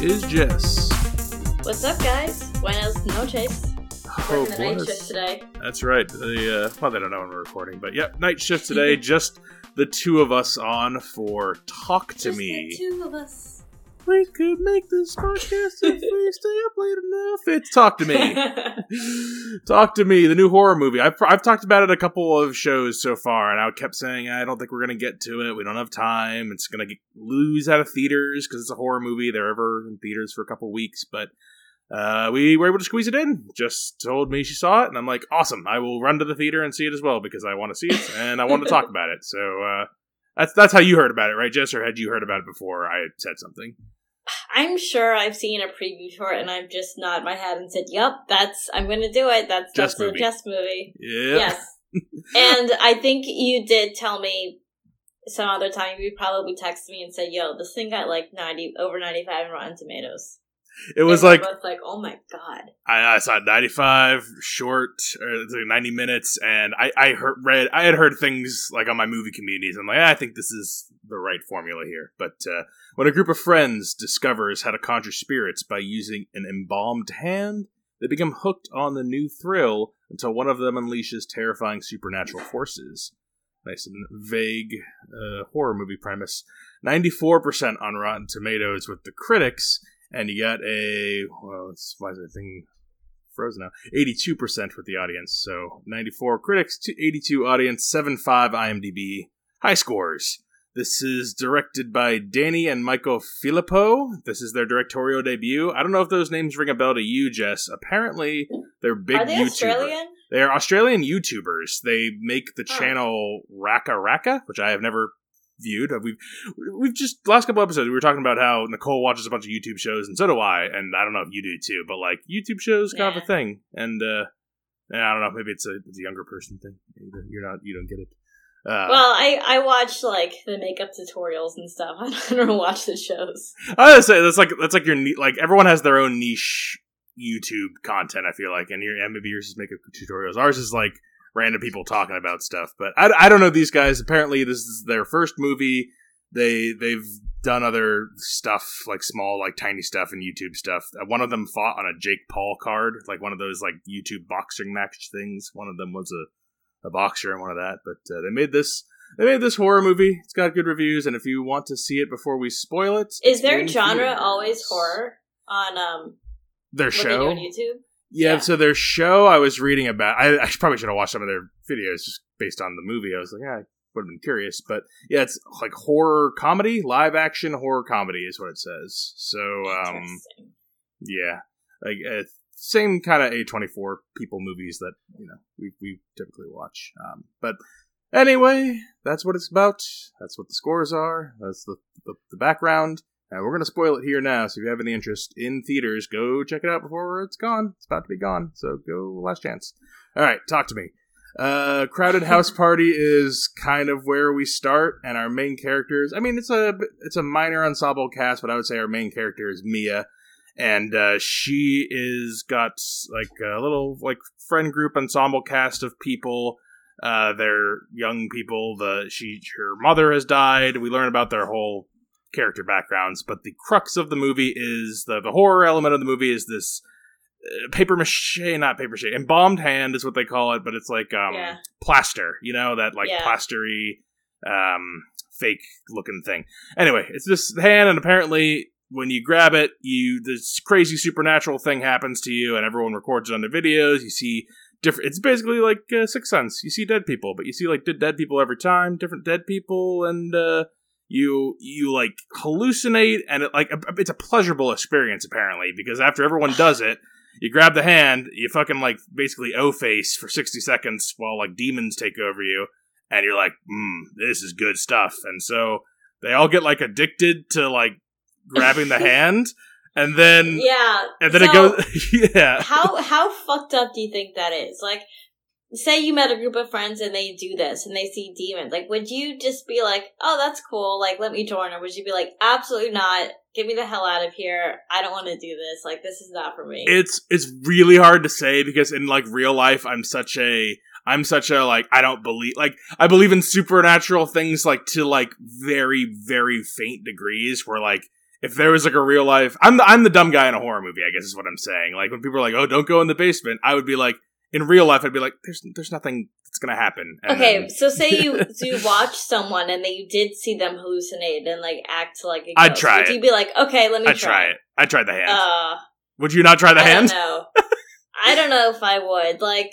joining me tonight is Jess. What's up, guys? Buenas noches. Oh, Working the night shift today. That's right. The uh, well, they don't know when we're recording, but yep, night shift today. just the two of us on for talk to Just me. the two of us. We could make this podcast if we stay up late enough. It's talk to me. talk to me. The new horror movie. I've I've talked about it a couple of shows so far, and I kept saying I don't think we're gonna get to it. We don't have time. It's gonna lose out of theaters because it's a horror movie. They're ever in theaters for a couple weeks, but. Uh, we were able to squeeze it in. Just told me she saw it, and I'm like, awesome. I will run to the theater and see it as well because I want to see it and I want to talk about it. So uh, that's that's how you heard about it, right, Jess? Or had you heard about it before I said something? I'm sure I've seen a preview for it, and I've just nodded my head and said, "Yep, that's I'm going to do it. That's Jess that's a. Jess movie." Yeah. Yes, and I think you did tell me some other time. You probably texted me and said, "Yo, this thing got like ninety over ninety five in Rotten Tomatoes." It was like both like, "Oh my god!" I, I saw 95 short or it's like 90 minutes and I I heard read I had heard things like on my movie communities. I'm like "Ah, I think this is the right formula here. But uh, when a group of friends discovers how to conjure spirits by using an embalmed hand they become hooked on the new thrill until one of them unleashes terrifying supernatural forces. Nice and vague uh, horror movie premise. 94% on Rotten Tomatoes with the critics and you got a well, it's, why is that thing frozen now? Eighty-two percent with the audience, so ninety-four critics, eighty-two audience, seven-five IMDb, high scores. This is directed by Danny and Michael Philippou. This is their directorial debut. I don't know if those names ring a bell to you, Jess. Apparently, they're big Are they YouTubers. Australian? They are Australian YouTubers. They make the channel RackaRacka, which I have never viewed. We've we've just last couple episodes we were talking about how Nicole watches a bunch of YouTube shows, and so do I. And I don't know if you do too, but like YouTube shows kind of a thing. And uh, yeah, I don't know, maybe it's a, it's a younger person thing. You're not, you don't get it. Uh, Well, I I watch like the makeup tutorials and stuff. I don't watch the shows. I would say that's like that's like your like everyone has their own niche YouTube content. I feel like, and your and maybe yours is makeup tutorials. Ours is like random people talking about stuff. But I, I don't know these guys. Apparently, this is their first movie. They they've done other stuff like small like tiny stuff and YouTube stuff. Uh, One of them fought on a Jake Paul card, like one of those like YouTube boxing match things. One of them was a a boxer and one of that. But uh, they made this. They made this horror movie. It's got good reviews, and if you want to see it before we spoil it, Is their genre theaters. always horror on um Their what they do show, on YouTube? Yeah, Yeah. So their show, I was reading about. I, I probably should have watched some of their videos just based on the movie. I was like, yeah, I would have been curious, but yeah, it's like horror comedy, live action horror comedy is what it says. So, um, yeah, like uh, same kind of A twenty four people movies that you know we we typically watch. Um, but anyway, that's what it's about. That's what the scores are. That's the the, the background. And we're gonna spoil it here now. So if you have any interest in theaters, go check it out before it's gone. It's about to be gone. So go last chance. All right, talk to me. Uh, crowded house party is kind of where we start, and our main characters. I mean, it's a it's a minor ensemble cast, but I would say our main character is Mia, and uh, she is got like a little like friend group ensemble cast of people. Uh, they're young people. The she her mother has died. We learn about their whole character backgrounds, but the crux of the movie is the the horror element of the movie is this uh, paper mache, not paper mache, embalmed hand is what they call it, but it's like um Yeah. plaster, you know, that like Yeah. plastery um fake looking thing. Anyway, it's this hand and apparently when you grab it, you this crazy supernatural thing happens to you and everyone records it on their videos. You see different it's basically like uh, Sixth Sense. You see dead people, but you see like dead dead people every time, different dead people and uh you you like hallucinate and it like it's a pleasurable experience apparently because after everyone does it you grab the hand you fucking like basically o face for 60 seconds while like demons take over you and you're like mm, this is good stuff and so they all get like addicted to like grabbing the hand and then Yeah. and then so it goes yeah how how fucked up do you think that is? Like say you met a group of friends and they do this and they see demons. Like would you just be like, "Oh, that's cool. Like let me join." Or would you be like, "Absolutely not. Get me the hell out of here. I don't want to do this. Like this is not for me." it's it's really hard to say because in like real life i'm such a i'm such a like i don't believe like i believe in supernatural things like to like very very faint degrees where like if there was like a real life, I'm the, I'm the dumb guy in a horror movie. I guess is what I'm saying. Like when people are like, "Oh, don't go in the basement," I would be like, in real life, I'd be like, "There's there's nothing that's gonna happen." And Okay, then- so say you so you watch someone and then you did see them hallucinate and like act like a ghost. I'd try Would it. you be like, okay, let me try I'd try it. I tried the hand. Uh, would you not try the I hand? don't know. I don't know if I would. Like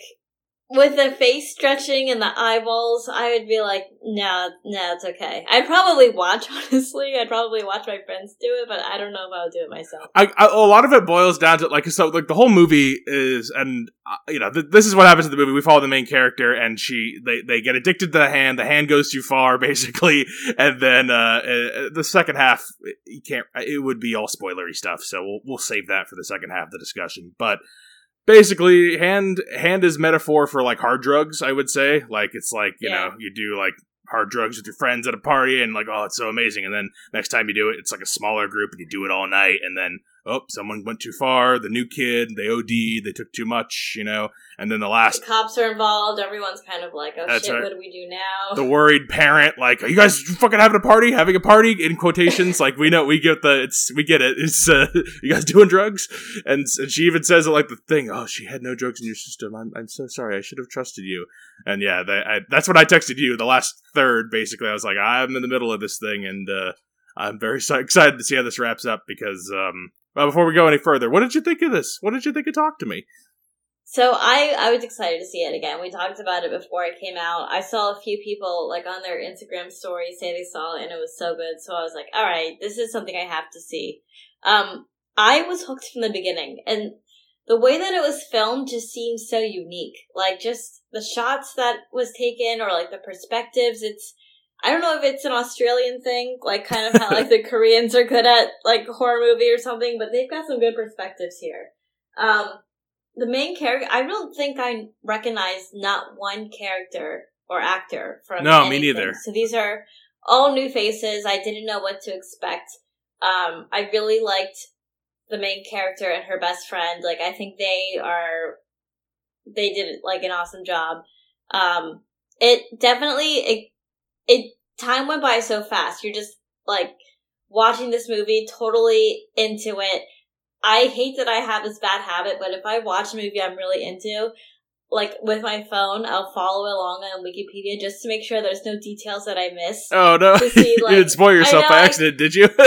with the face stretching and the eyeballs, I would be like, no, no, it's okay. I'd probably watch. Honestly, I'd probably watch my friends do it, but I don't know if I would do it myself. I, I, a lot of it boils down to like so like the whole movie is and uh, you know th- this is what happens in the movie we follow the main character and she they, they get addicted to the hand the hand goes too far basically and then uh, uh the second half you can't it would be all spoilery stuff so we'll, we'll save that for the second half of the discussion but basically hand hand is metaphor for like hard drugs i would say like it's like you Yeah. know you do like hard drugs with your friends at a party and like oh it's so amazing and then next time you do it it's like a smaller group and you do it all night and then oh someone went too far the new kid they od they took too much you know? And then the The last cops are involved. Everyone's kind of like, oh That's shit, right. what do we do now? the worried parent like are you guys fucking having a party? Having a party? In quotations like we know we get the it's we get it. It's uh, you guys doing drugs? And, and she even says it like the thing oh she had no drugs in your system. I'm, I'm so sorry. I should have trusted you. And yeah they, I, that's what i texted you the last third basically. I was like i'm in the middle of this thing and uh, i'm very so excited to see how this wraps up because um well, before we go any further what did you think of this what did you think of talk to me So I I was excited to see it again. We talked about it before it came out. I saw a few people like on their Instagram stories say they saw it and it was so good. So I was like, all right, this is something I have to see. Um, I was hooked from the beginning, and the way that it was filmed just seems so unique. Like just the shots that was taken, or like the perspectives. It's I don't know if it's an Australian thing, like kind of how like the Koreans are good at like horror movie or something, but they've got some good perspectives here. Um, the main character, I don't think I recognize not one character or actor from. No, me neither. So these are all new faces. I didn't know what to expect. Um, I really liked the main character and her best friend. Like, I think they are, they did like an awesome job. Um, it definitely, it, it, time went by so fast. You're just like watching this movie, totally into it. I hate that I have this bad habit, but if I watch a movie I'm really into, like with my phone, I'll follow along on Wikipedia just to make sure there's no details that I miss. oh no see, you like- didn't spoil yourself I by know, I- accident did you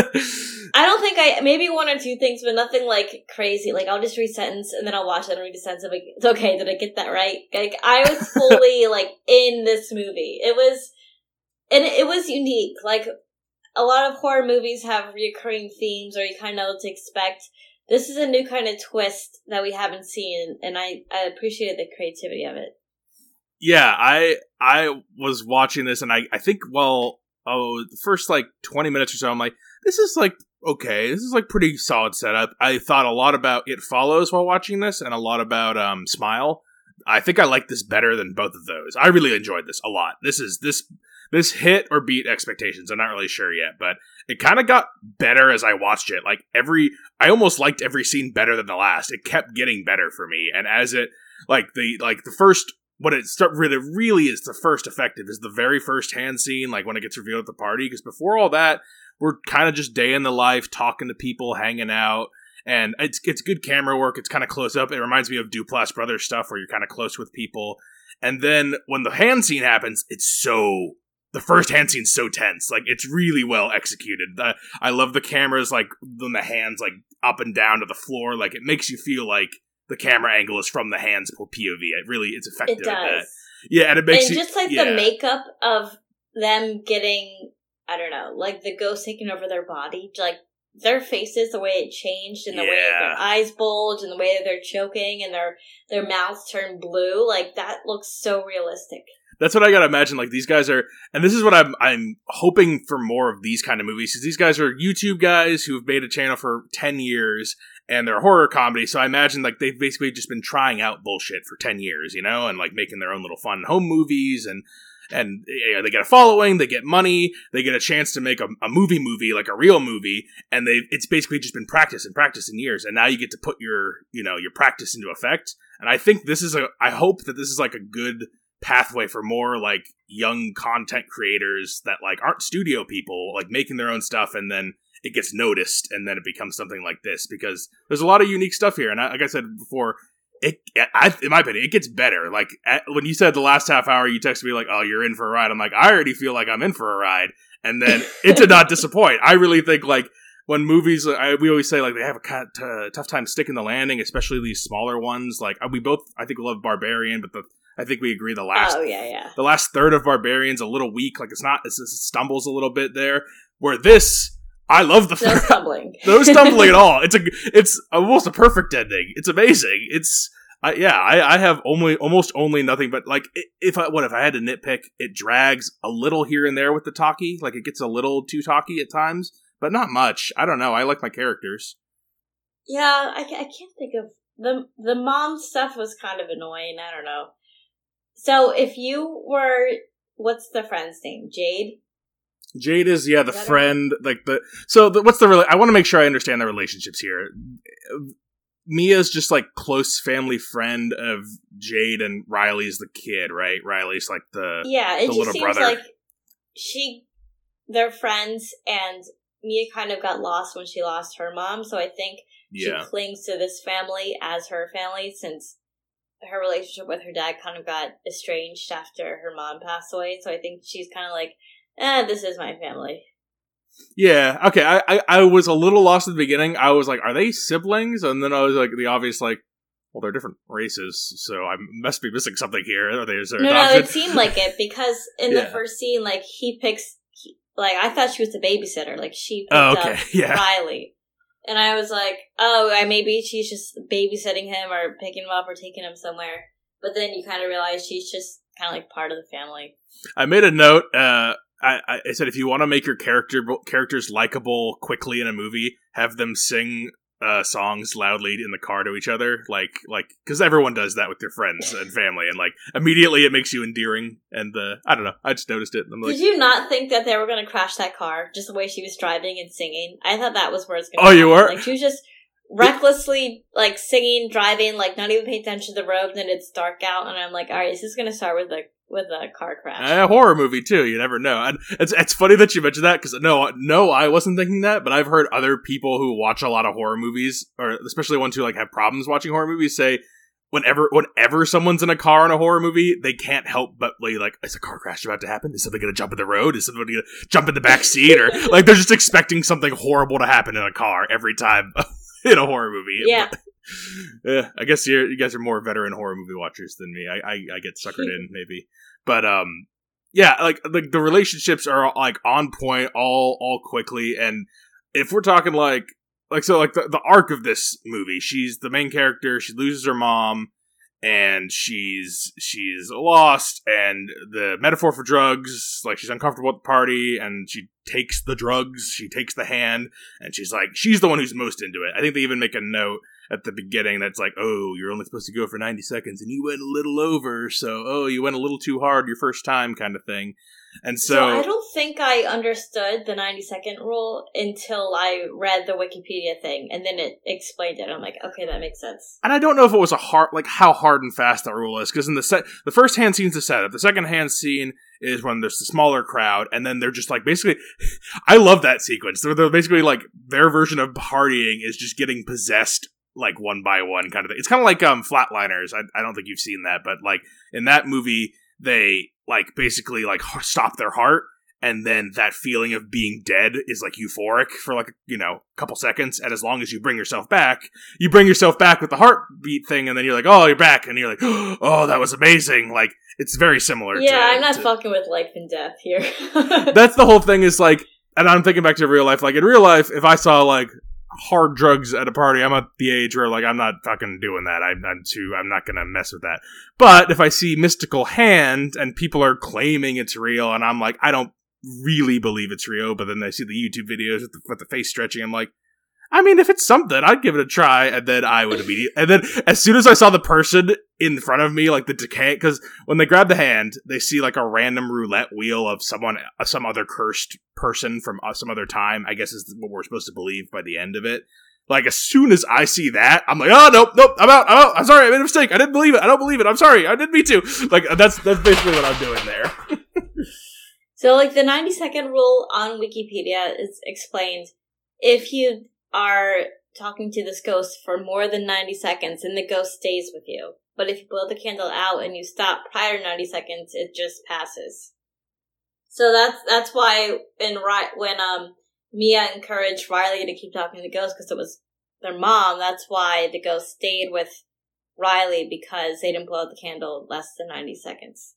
I don't think I maybe one or two things, but nothing like crazy. Like I'll just read sentence and then I'll watch it and read a sentence. I'm like, it's okay. Did I get that right? Like I was fully like in this movie. It was, and it was unique. Like a lot of horror movies have recurring themes, or you kind of know what to expect. This is a new kind of twist that we haven't seen, and I I appreciated the creativity of it. yeah i i was watching this and i i think well oh the first like 20 minutes or so i'm like this is like okay this is like pretty solid setup i thought a lot about it follows while watching this and a lot about um smile i think i like this better than both of those i really enjoyed this a lot this is this this hit or beat expectations. I'm not really sure yet but it kind of got better as i watched it. Like every i almost liked every scene better than the last. It kept getting better for me. And as it like the like the first what it start really really is the first effective is the very first hand scene like when it gets revealed at the party. Because before all that we're kind of just day in the life talking to people hanging out. And it's it's good camera work. It's kind of close up. It reminds me of duplass brothers stuff where you're kind of close with people. And then when the hand scene happens it's so the first hand scene's so tense like it's really well executed. The, i love the cameras like when the hands like up and down to the floor like it makes you feel like the camera angle is from the hands for pov it really it's effective It does. yeah and it makes and you just like yeah. the makeup of them getting i don't know like the ghost taking over their body like their faces the way it changed and the way their eyes bulge and the way that they're choking and their their mouths turn blue like that looks so realistic That's what I gotta imagine. Like these guys are, and this is what I'm I'm hoping for more of these kind of movies. Because these guys are YouTube guys who have made a channel for ten years, and they're horror comedy. So I imagine like they've basically just been trying out bullshit for ten years, you know, and like making their own little fun home movies, and and you know, they get a following, they get money, they get a chance to make a, a movie movie like a real movie, and they it's basically just been practice and practice in years, and now you get to put your you know your practice into effect. And I think this is a I hope that this is like a good pathway for more like young content creators that like aren't studio people like making their own stuff and then it gets noticed and then it becomes something like this because there's a lot of unique stuff here. And I, like I said before, it, I, in my opinion, it gets better. Like at, when you said the last half hour, you texted me like, "Oh, you're in for a ride." I'm like, I already feel like I'm in for a ride, and then it did not disappoint. I really think like when movies, I, we always say like they have a kind of uh, tough time sticking the landing, especially these smaller ones. Like uh, we both, I think, love Barbarian, but the I think we agree the last, oh yeah, yeah, the last third of Barbarian's a little weak. Like it's not, it's, it stumbles a little bit there. Where this, I love the no stumbling, no stumbling at all. It's a, it's almost a perfect ending. It's amazing. It's I, yeah, I, I have only almost only nothing but like if I what if I had to nitpick, it drags a little here and there with the talkie, like it gets a little too talkie at times, but not much. I don't know. I like my characters. Yeah, I, I can't think of the the mom stuff was kind of annoying. I don't know. So if you were, what's the friend's name? Jade. Jade is yeah the is friend like the so the, what's the really I want to make sure I understand the relationships here. Mia's just like close family friend of Jade and Riley's the kid, right? Riley's like the yeah. It the just seems brother. like she they're friends, and Mia kind of got lost when she lost her mom. So I think yeah. she clings to this family as her family since her relationship with her dad kind of got estranged after her mom passed away. So I think she's kind of like, eh, this is my family. Yeah. Okay. I, I, I was a little lost at the beginning. I was like, are they siblings? And then I was like, the obvious like, well, they're different races, so I must be missing something here. Are they? Is no, no, it seemed like it because in yeah. the first scene, like he picks, he, like I thought she was the babysitter, like she picked oh, okay. up yeah. Riley, and I was like, oh, I maybe she's just babysitting him or picking him up or taking him somewhere. But then you kind of realize she's just kind of like part of the family. I made a note. Uh, I, I said if you want to make your character characters likable quickly in a movie, have them sing uh, songs loudly in the car to each other, like like because everyone does that with their friends and family, and like immediately it makes you endearing. And uh, I don't know, I just noticed it. Like, Did you not think that they were going to crash that car just the way she was driving and singing? I thought that was where it's going. Oh, you were like she was just recklessly like singing, driving, like not even paying attention to the road. And then it's dark out, and I'm like, all right, is this going to start with like with a car crash. A horror movie too. You never know. And it's it's funny that you mentioned that because no, no, I wasn't thinking that, but I've heard other people who watch a lot of horror movies, or especially ones who like have problems watching horror movies, say whenever whenever someone's in a car in a horror movie, they can't help but be like, "Is a car crash about to happen? Is somebody going to jump in the road? Is somebody going to jump in the back seat?" Or like they're just expecting something horrible to happen in a car every time in a horror movie. Yeah. Yeah, I guess you you guys are more veteran horror movie watchers than me. I I, I get suckered in maybe. But um, yeah, like like the relationships are like on point, all all quickly. And if we're talking like like so, like the the arc of this movie, she's the main character. She loses her mom and she's she's lost and the metaphor for drugs like she's uncomfortable at the party and she takes the drugs she takes the hand and she's like she's the one who's most into it i think they even make a note at the beginning that's like, oh, you're only supposed to go for 90 seconds and you went a little over, so oh, you went a little too hard your first time kind of thing. And so, so I don't think I understood the 90 second rule until I read the Wikipedia thing and then it explained it. I'm like, okay, that makes sense. And I don't know if it was a hard, like how hard and fast that rule is because in the set, the first hand scene's the setup. The second hand scene is when there's the smaller crowd, and then they're just like basically. I love that sequence. They're, they're basically like their version of partying is just getting possessed like one by one kind of thing. It's kind of like um Flatliners. I, I don't think you've seen that, but like in that movie, they like basically like stop their heart, and then that feeling of being dead is like euphoric for like you know a couple seconds. And as long as you bring yourself back, you bring yourself back with the heartbeat thing, and then you're like, oh, you're back, and you're like, oh, that was amazing. Like it's very similar. Yeah, to, I'm not to, fucking with life and death here. that's the whole thing. Is like and I'm thinking back to real life. Like in real life, if I saw like hard drugs at a party, I'm at the age where like I'm not fucking doing that. I'm, I'm too. I'm not gonna mess with that. But if I see mystical hand and people are claiming it's real, and I'm like, I don't really believe it's real, but then I see the YouTube videos with the, with the face stretching, I'm like, I mean, if it's something, I'd give it a try. And then I would immediately, and then as soon as I saw the person in front of me, like the decay, because when they grab the hand, they see like a random roulette wheel of someone, uh, some other cursed person from uh, some other time. I guess is what we're supposed to believe by the end of it. Like as soon as I see that, I'm like, oh nope, nope, I'm out, I'm out. I'm sorry, I made a mistake. I didn't believe it. I don't believe it. I'm sorry. I didn't mean to. Like that's that's basically what I'm doing there. so like the 90 second rule on Wikipedia is explained if you are talking to this ghost for more than 90 seconds, and the ghost stays with you. But if you blow the candle out and you stop prior to 90 seconds, it just passes. So that's that's why in right when um Mia encouraged Riley to keep talking to the ghost because it was their mom. That's why the ghost stayed with Riley because they didn't blow out the candle less than 90 seconds.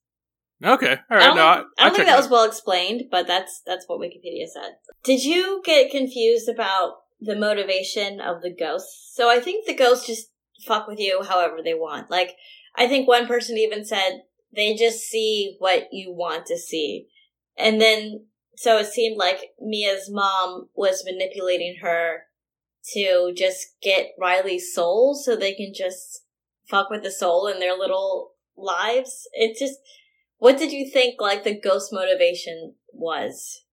Okay, all right. I don't, no, I, I don't think that was well explained, but that's that's what Wikipedia said. Did you get confused about the motivation of the ghosts? So I think the ghosts just fuck with you however they want. Like I think one person even said they just see what you want to see, and then so it seemed like Mia's mom was manipulating her to just get Riley's soul so they can just fuck with the soul in their little lives. It just what did you think like the ghost motivation was?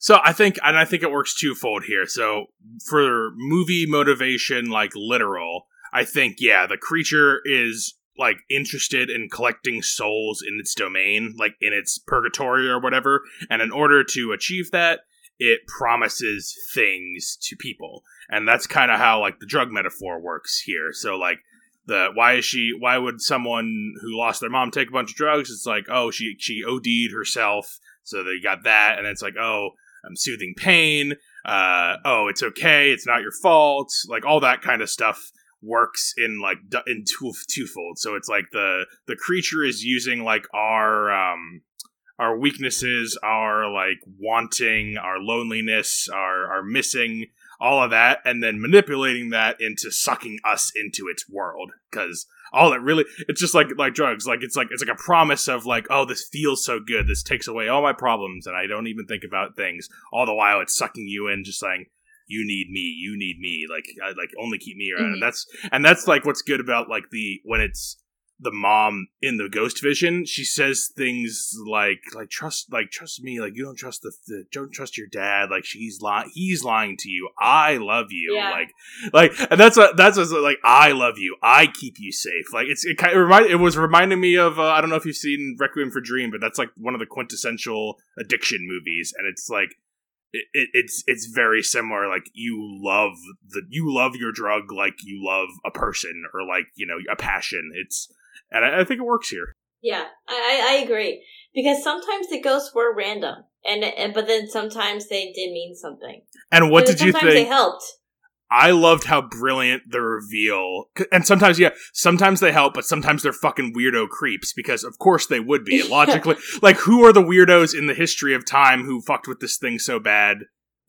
So I think, and I think it works twofold here. So for movie motivation, like literal, I think yeah, the creature is like interested in collecting souls in its domain, like in its purgatory or whatever. And in order to achieve that, it promises things to people. And that's kind of how like the drug metaphor works here. So like the why is she why would someone who lost their mom take a bunch of drugs it's like oh she she od'd herself so they got that and it's like oh i'm soothing pain uh oh it's okay it's not your fault like all that kind of stuff works in like in two twofold. So it's like the the creature is using like our um our weaknesses our like wanting our loneliness our our missing all of that, and then manipulating that into sucking us into its world. Because all it really, it's just like like drugs. Like it's like it's like a promise of like, oh, this feels so good. This takes away all my problems, and I don't even think about things. All the while, it's sucking you in, just saying, you need me, you need me. Like I, like only keep me around. Mm-hmm. And that's and that's like what's good about like the when it's the mom in the ghost vision she says things like like trust like trust me like you don't trust the, the don't trust your dad like she's lying he's lying to you i love you yeah. like like and that's what that's what like i love you i keep you safe like it's it kind of remind it was reminding me of uh, i don't know if you've seen requiem for dream but that's like one of the quintessential addiction movies and it's like it, it, it's it's very similar. Like you love the you love your drug like you love a person or like you know a passion. It's and I, I think it works here. Yeah, I, I agree because sometimes the ghosts were random, and, and but then sometimes they did mean something. And what did you think? They helped. I loved how brilliant the reveal, and sometimes, yeah, sometimes they help, but sometimes they're fucking weirdo creeps because, of course, they would be. Logically, like, who are the weirdos in the history of time who fucked with this thing so bad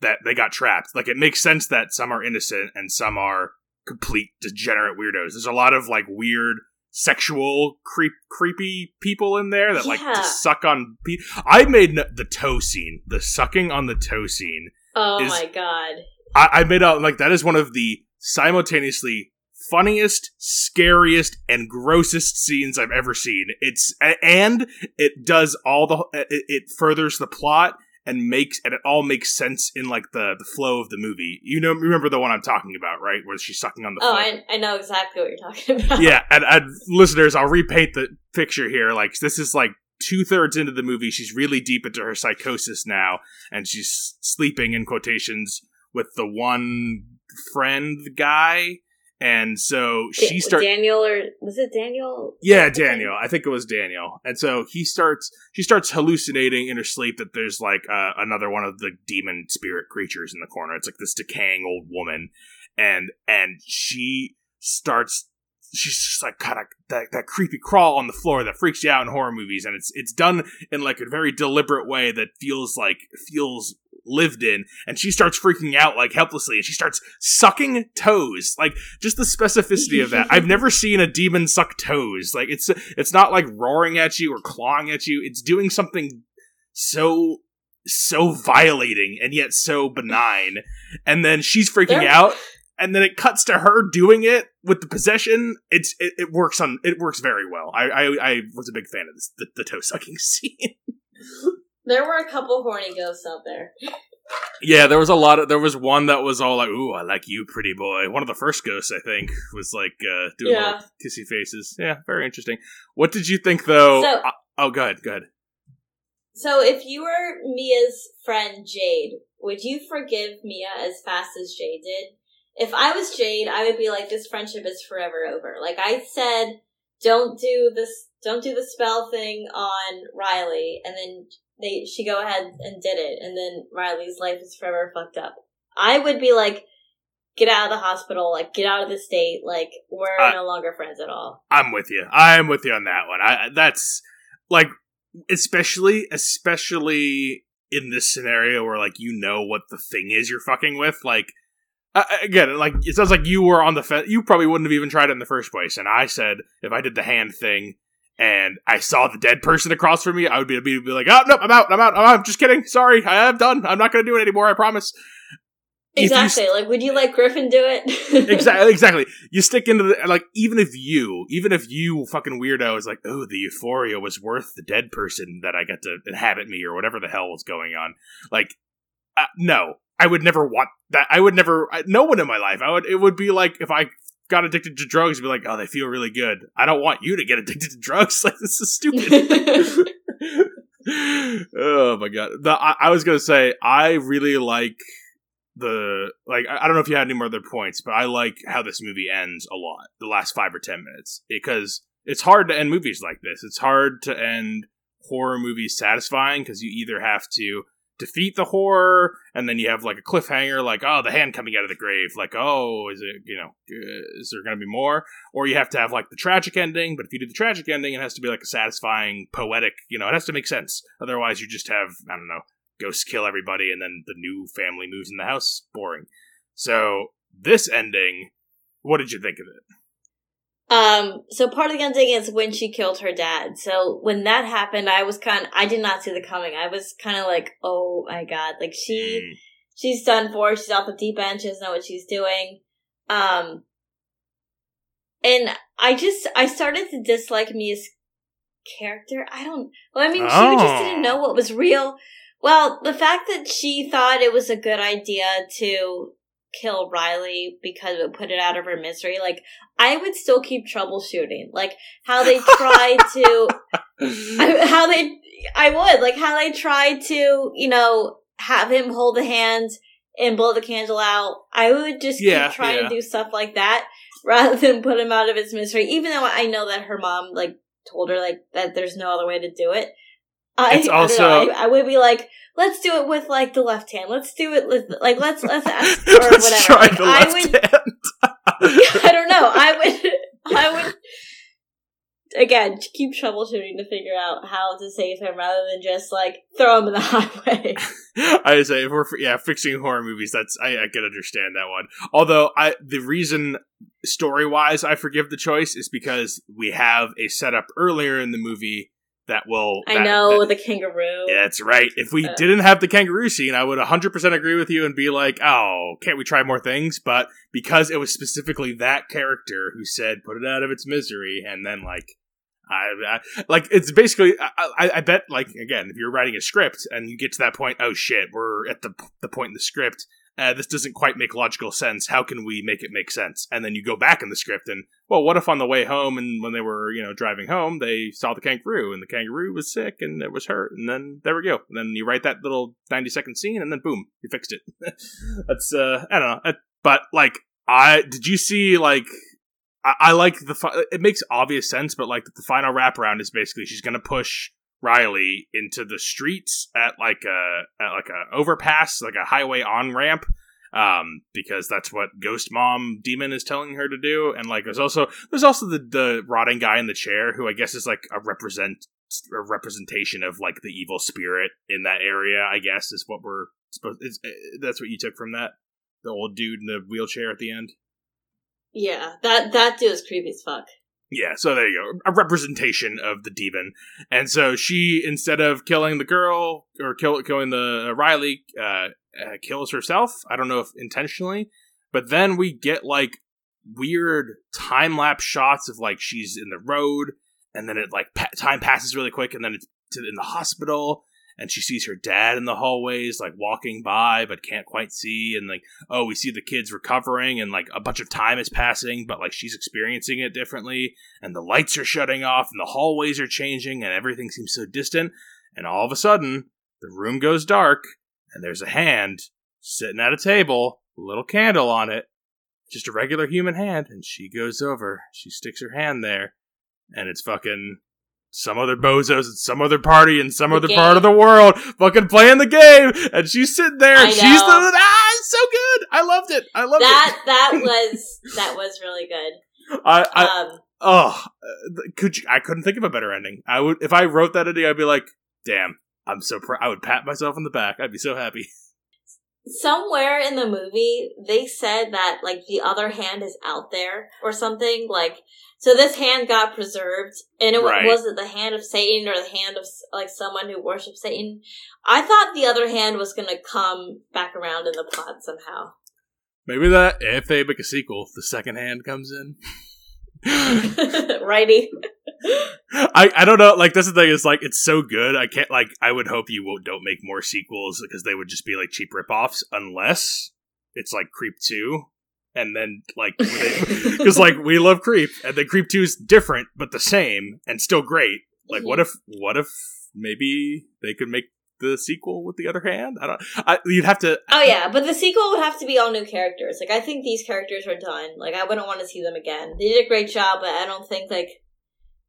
that they got trapped? Like, it makes sense that some are innocent and some are complete degenerate weirdos. There's a lot of like weird sexual creep creepy people in there that yeah. like to suck on pe- I made the toe scene, the sucking on the toe scene. Oh is, my god. I, I made out like that is one of the simultaneously funniest, scariest, and grossest scenes I've ever seen. It's and it does all the it, it furthers the plot and makes and it all makes sense in like the the flow of the movie. You know, remember the one I'm talking about, right? Where she's sucking on the. Oh, I, I know exactly what you're talking about. Yeah, and, and listeners, I'll repaint the picture here. Like this is like two thirds into the movie. She's really deep into her psychosis now, and she's sleeping in quotations with the one friend guy and so she starts Daniel or was it Daniel? Yeah, Daniel. I think it was Daniel. And so he starts she starts hallucinating in her sleep that there's like uh, another one of the demon spirit creatures in the corner. It's like this decaying old woman and and she starts she's just like kind of that, that creepy crawl on the floor that freaks you out in horror movies and it's it's done in like a very deliberate way that feels like feels lived in and she starts freaking out like helplessly and she starts sucking toes. Like just the specificity of that. I've never seen a demon suck toes. Like it's it's not like roaring at you or clawing at you. It's doing something so so violating and yet so benign. And then she's freaking out and then it cuts to her doing it with the possession. It's it, it works on it works very well. I i, I was a big fan of this the, the toe sucking scene there were a couple horny ghosts out there. Yeah, there was a lot of. There was one that was all like, "Ooh, I like you, pretty boy." One of the first ghosts, I think, was like uh, doing yeah. kissy faces. Yeah, very interesting. What did you think, though? So, uh, oh, go ahead, go ahead. So, if you were Mia's friend Jade, would you forgive Mia as fast as Jade did? If I was Jade, I would be like, this friendship is forever over. Like I said, don't do this, don't do the spell thing on Riley, and then they she go ahead and did it, and then Riley's life is forever fucked up. I would be like, get out of the hospital, like get out of the state, like we're uh, no longer friends at all. I'm with you. I'm with you on that one. I that's like especially especially in this scenario where like you know what the thing is you're fucking with like uh, again like it sounds like you were on the fence you probably wouldn't have even tried it in the first place and i said if i did the hand thing and i saw the dead person across from me i would be, be, be like oh no i'm out i'm out i'm out just kidding sorry i am done i'm not gonna do it anymore i promise Exactly. You, like, would you like Griffin do it? exactly. Exactly. You stick into the like, even if you, even if you fucking weirdo is like, oh, the euphoria was worth the dead person that I got to inhabit me or whatever the hell was going on. Like, uh, no, I would never want that. I would never. I, no one in my life. I would. It would be like if I got addicted to drugs, be like, oh, they feel really good. I don't want you to get addicted to drugs. Like, this is stupid. oh my god. The, I, I was gonna say I really like the like I don't know if you had any more other points, but I like how this movie ends a lot. The last five or ten minutes because it's hard to end movies like this. It's hard to end horror movies satisfying because you either have to defeat the horror and then you have like a cliffhanger like oh the hand coming out of the grave like oh is it you know uh, is there going to be more or you have to have like the tragic ending but if you do the tragic ending it has to be like a satisfying poetic you know it has to make sense otherwise you just have i don't know ghosts kill everybody, and then the new family moves in the house. Boring. So this ending, what did you think of it? Um, so part of the ending is when she killed her dad. So when that happened, I was kind of, I did not see the coming. I was kind of like, oh my god, like she, mm. she's done for, she's off the deep end, she doesn't know what she's doing. Um, and I just, I started to dislike Mia's character. I don't, well, I mean, oh. she just didn't know what was real. Well, the fact that she thought it was a good idea to kill Riley because it put it out of her misery, like, I would still keep troubleshooting. Like, how they tried to, how they, I would, like, how they tried to, you know, have him hold the hand and blow the candle out. I would just yeah, keep trying yeah. to do stuff like that rather than put him out of his misery, even though I know that her mom, like, told her, like, that there's no other way to do it. I, it's also I, I, would be like, let's do it with like the left hand. Let's do it with like let's let's ask or let's whatever. Try like, the I left would, hand. I don't know. I would I would again keep troubleshooting to figure out how to save him rather than just like throw him in the highway. I say if we're yeah fixing horror movies, that's I, I can understand that one. Although I the reason story wise I forgive the choice is because we have a setup earlier in the movie that will. I know that, the kangaroo. Yeah, that's right. If we uh, didn't have the kangaroo scene, I would 100% agree with you and be like, "Oh, can't we try more things?" But because it was specifically that character who said, "Put it out of its misery," and then like. I, I like it's basically. I, I, I bet, like again, if you're writing a script and you get to that point, oh shit, we're at the the point in the script uh, this doesn't quite make logical sense. How can we make it make sense? And then you go back in the script and, well, what if on the way home and when they were, you know, driving home, they saw the kangaroo and the kangaroo was sick and it was hurt. And then there we go. And then you write that little 90 second scene and then boom, you fixed it. That's, uh, I don't know. But like, I, did you see like, I, I like the, it makes obvious sense, but like the final wraparound is basically she's going to push Riley into the streets at like a at like a overpass, like a highway on ramp, um, because that's what Ghost Mom Demon is telling her to do. And like, there's also there's also the the rotting guy in the chair who I guess is like a represent a representation of like the evil spirit in that area. I guess is what we're supposed. Eh, that's what you took from that. The old dude in the wheelchair at the end. Yeah, that that dude is creepy as fuck. Yeah, so there you go. A representation of the demon. And so she, instead of killing the girl or kill, killing the uh, Riley, uh, uh, kills herself. I don't know if intentionally, but then we get like weird time lapse shots of like she's in the road, and then it like pa- time passes really quick, and then it's in the hospital, and she sees her dad in the hallways, like walking by, but can't quite see. And like, oh, we see the kids recovering, and like a bunch of time is passing, but like she's experiencing it differently. And the lights are shutting off, and the hallways are changing, and everything seems so distant. And all of a sudden, the room goes dark, and there's a hand sitting at a table, a little candle on it, just a regular human hand, and she goes over, she sticks her hand there, and it's fucking some other bozos at some other party in some The other game. part of the world fucking playing the game. And she's sitting there and she's the ah it's so good. I loved it. I loved That that was that was really good. i i Um, oh could you i couldn't think of a better ending. I would if i wrote that ending i'd be like damn i'm so proud i would pat myself on the back. I'd be so happy. Somewhere in the movie they said that like the other hand is out there or something like so this hand got preserved and it Right. was it the hand of satan or the hand of like someone who worships satan i thought the other hand was gonna come back around in the plot somehow maybe that if they make a sequel the second hand comes in righty I, I don't know. Like that's the thing is like it's so good. I can't like I would hope you won't, don't make more sequels because they would just be like cheap ripoffs unless it's like Creep two, and then like because like we love Creep and then Creep two is different but the same and still great. Like what mhm. if what if maybe they could make the sequel with the other hand? I don't. I, you'd have to. oh yeah but the sequel would have to be all new characters like i think these characters are done like i wouldn't want to see them again they did a great job but i don't think like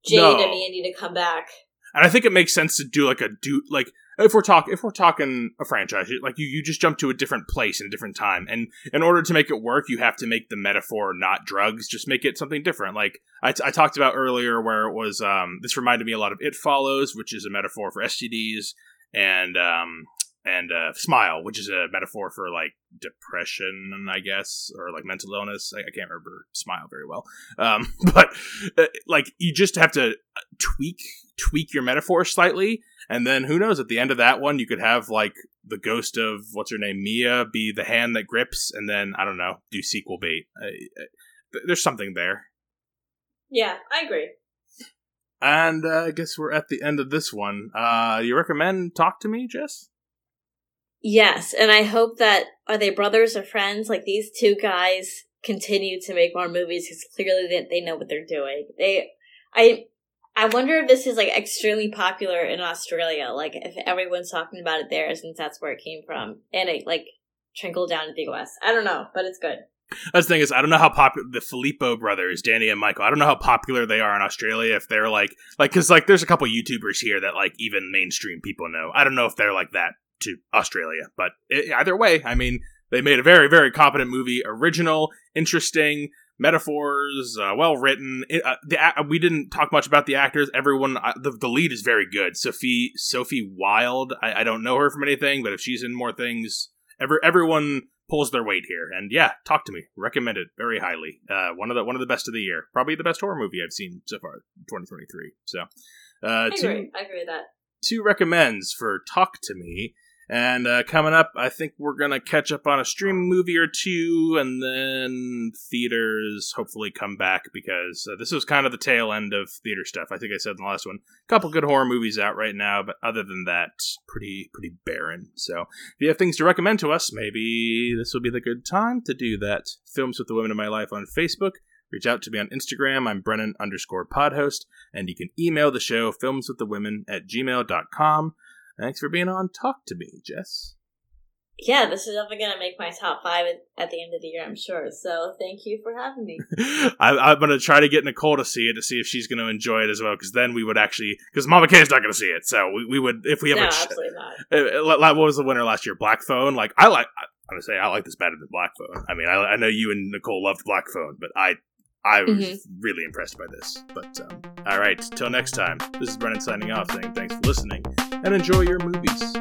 jade No. and andy to come back And I think it makes sense to do like a do like if we're talking if we're talking a franchise, like you you just jump to a different place in a different time, and in order to make it work, you have to make the metaphor not drugs. Just make it something different. Like I, I talked about earlier, where it was um this reminded me a lot of It Follows, which is a metaphor for STDs, and um and uh, Smile, which is a metaphor for like depression, I guess, or like mental illness. I, I can't remember Smile very well, um, but uh, like you just have to uh, tweak tweak your metaphor slightly, and then who knows? At the end of that one, you could have like the ghost of what's her name, Mia, be the hand that grips, and then I don't know, do sequel bait. Uh, th- there's something there. yeah i agree And uh, I guess we're at the end of this one. Uh, you recommend Talk to Me, Jess? Yes, and I hope that are they brothers or friends? Like these two guys continue to make more movies because clearly they, they know what they're doing. They, I, I wonder if this is like extremely popular in Australia. Like if everyone's talking about it there, since that's where it came from, and it like trickled down to the US. I don't know, but it's good. That's the thing is, I don't know how popular the Philippou brothers, Danny and Michael. I don't know how popular they are in Australia. If they're like, like, because like, there's a couple YouTubers here that like even mainstream people know. I don't know if they're like that to Australia, but i either way, I mean, they made a very, very competent movie, original, interesting metaphors, uh, well written. It, uh, we didn't talk much about the actors. Everyone, uh, the, the lead is very good. Sophie Sophie Wilde. I, I don't know her from anything, but if she's in more things, every everyone pulls their weight here. And yeah, talk to me. Recommend it very highly. Uh, one of the one of the best of the year. Probably the best horror movie I've seen so far, 2023. So, uh, I two. I agree with that. two recommends for Talk to Me. And uh, coming up, I think we're gonna catch up on a stream movie or two, and then theaters hopefully come back because uh, this was kind of the tail end of theater stuff. I think I said in the last one, a couple good horror movies out right now, but other than that, pretty pretty barren. So if you have things to recommend to us, maybe this will be the good time to do that. Films with the Women in My Life on Facebook. Reach out to me on Instagram. I'm Brennan underscore podhost, and you can email the show filmswiththewomen at gmail.com. Thanks for being on Talk to Me, Jess. Yeah, this is definitely gonna make my top five at, the end of the year, I'm sure. So thank you for having me. I, I'm going to try to get Nicole to see it to see if she's going to enjoy it as well, because then we would actually, because Mama K is not going to see it. So we, we would, if we have no, ch- absolutely not. uh, like, what was the winner last year? Black Phone. Like I like. I'm gonna say I like this better than Black Phone. I mean, I, I know you and Nicole loved Black Phone, but I I was Mhm. really impressed by this. But um, all right, till next time. This is Brennan signing off, saying thanks for listening and enjoy your movies.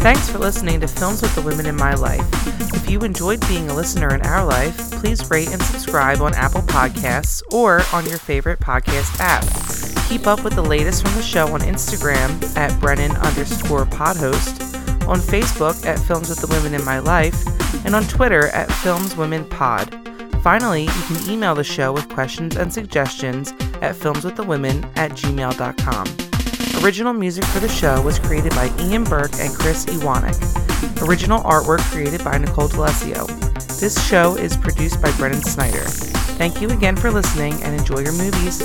Thanks for listening to Films with the Women in My Life. If you enjoyed being a listener in our life, please rate and subscribe on Apple Podcasts or on your favorite podcast app. Keep up with the latest from the show on Instagram at Brennan underscore podhost, on Facebook at Films with the Women in My Life, and on Twitter at Films Women Pod. Finally, you can email the show with questions and suggestions at filmswiththewomen at gmail.com. Original music for the show was created by Ian Burke and Chris Iwanek. Original artwork created by Nicole D'Alessio. This show is produced by Brennan Snyder. Thank you again for listening and enjoy your movies.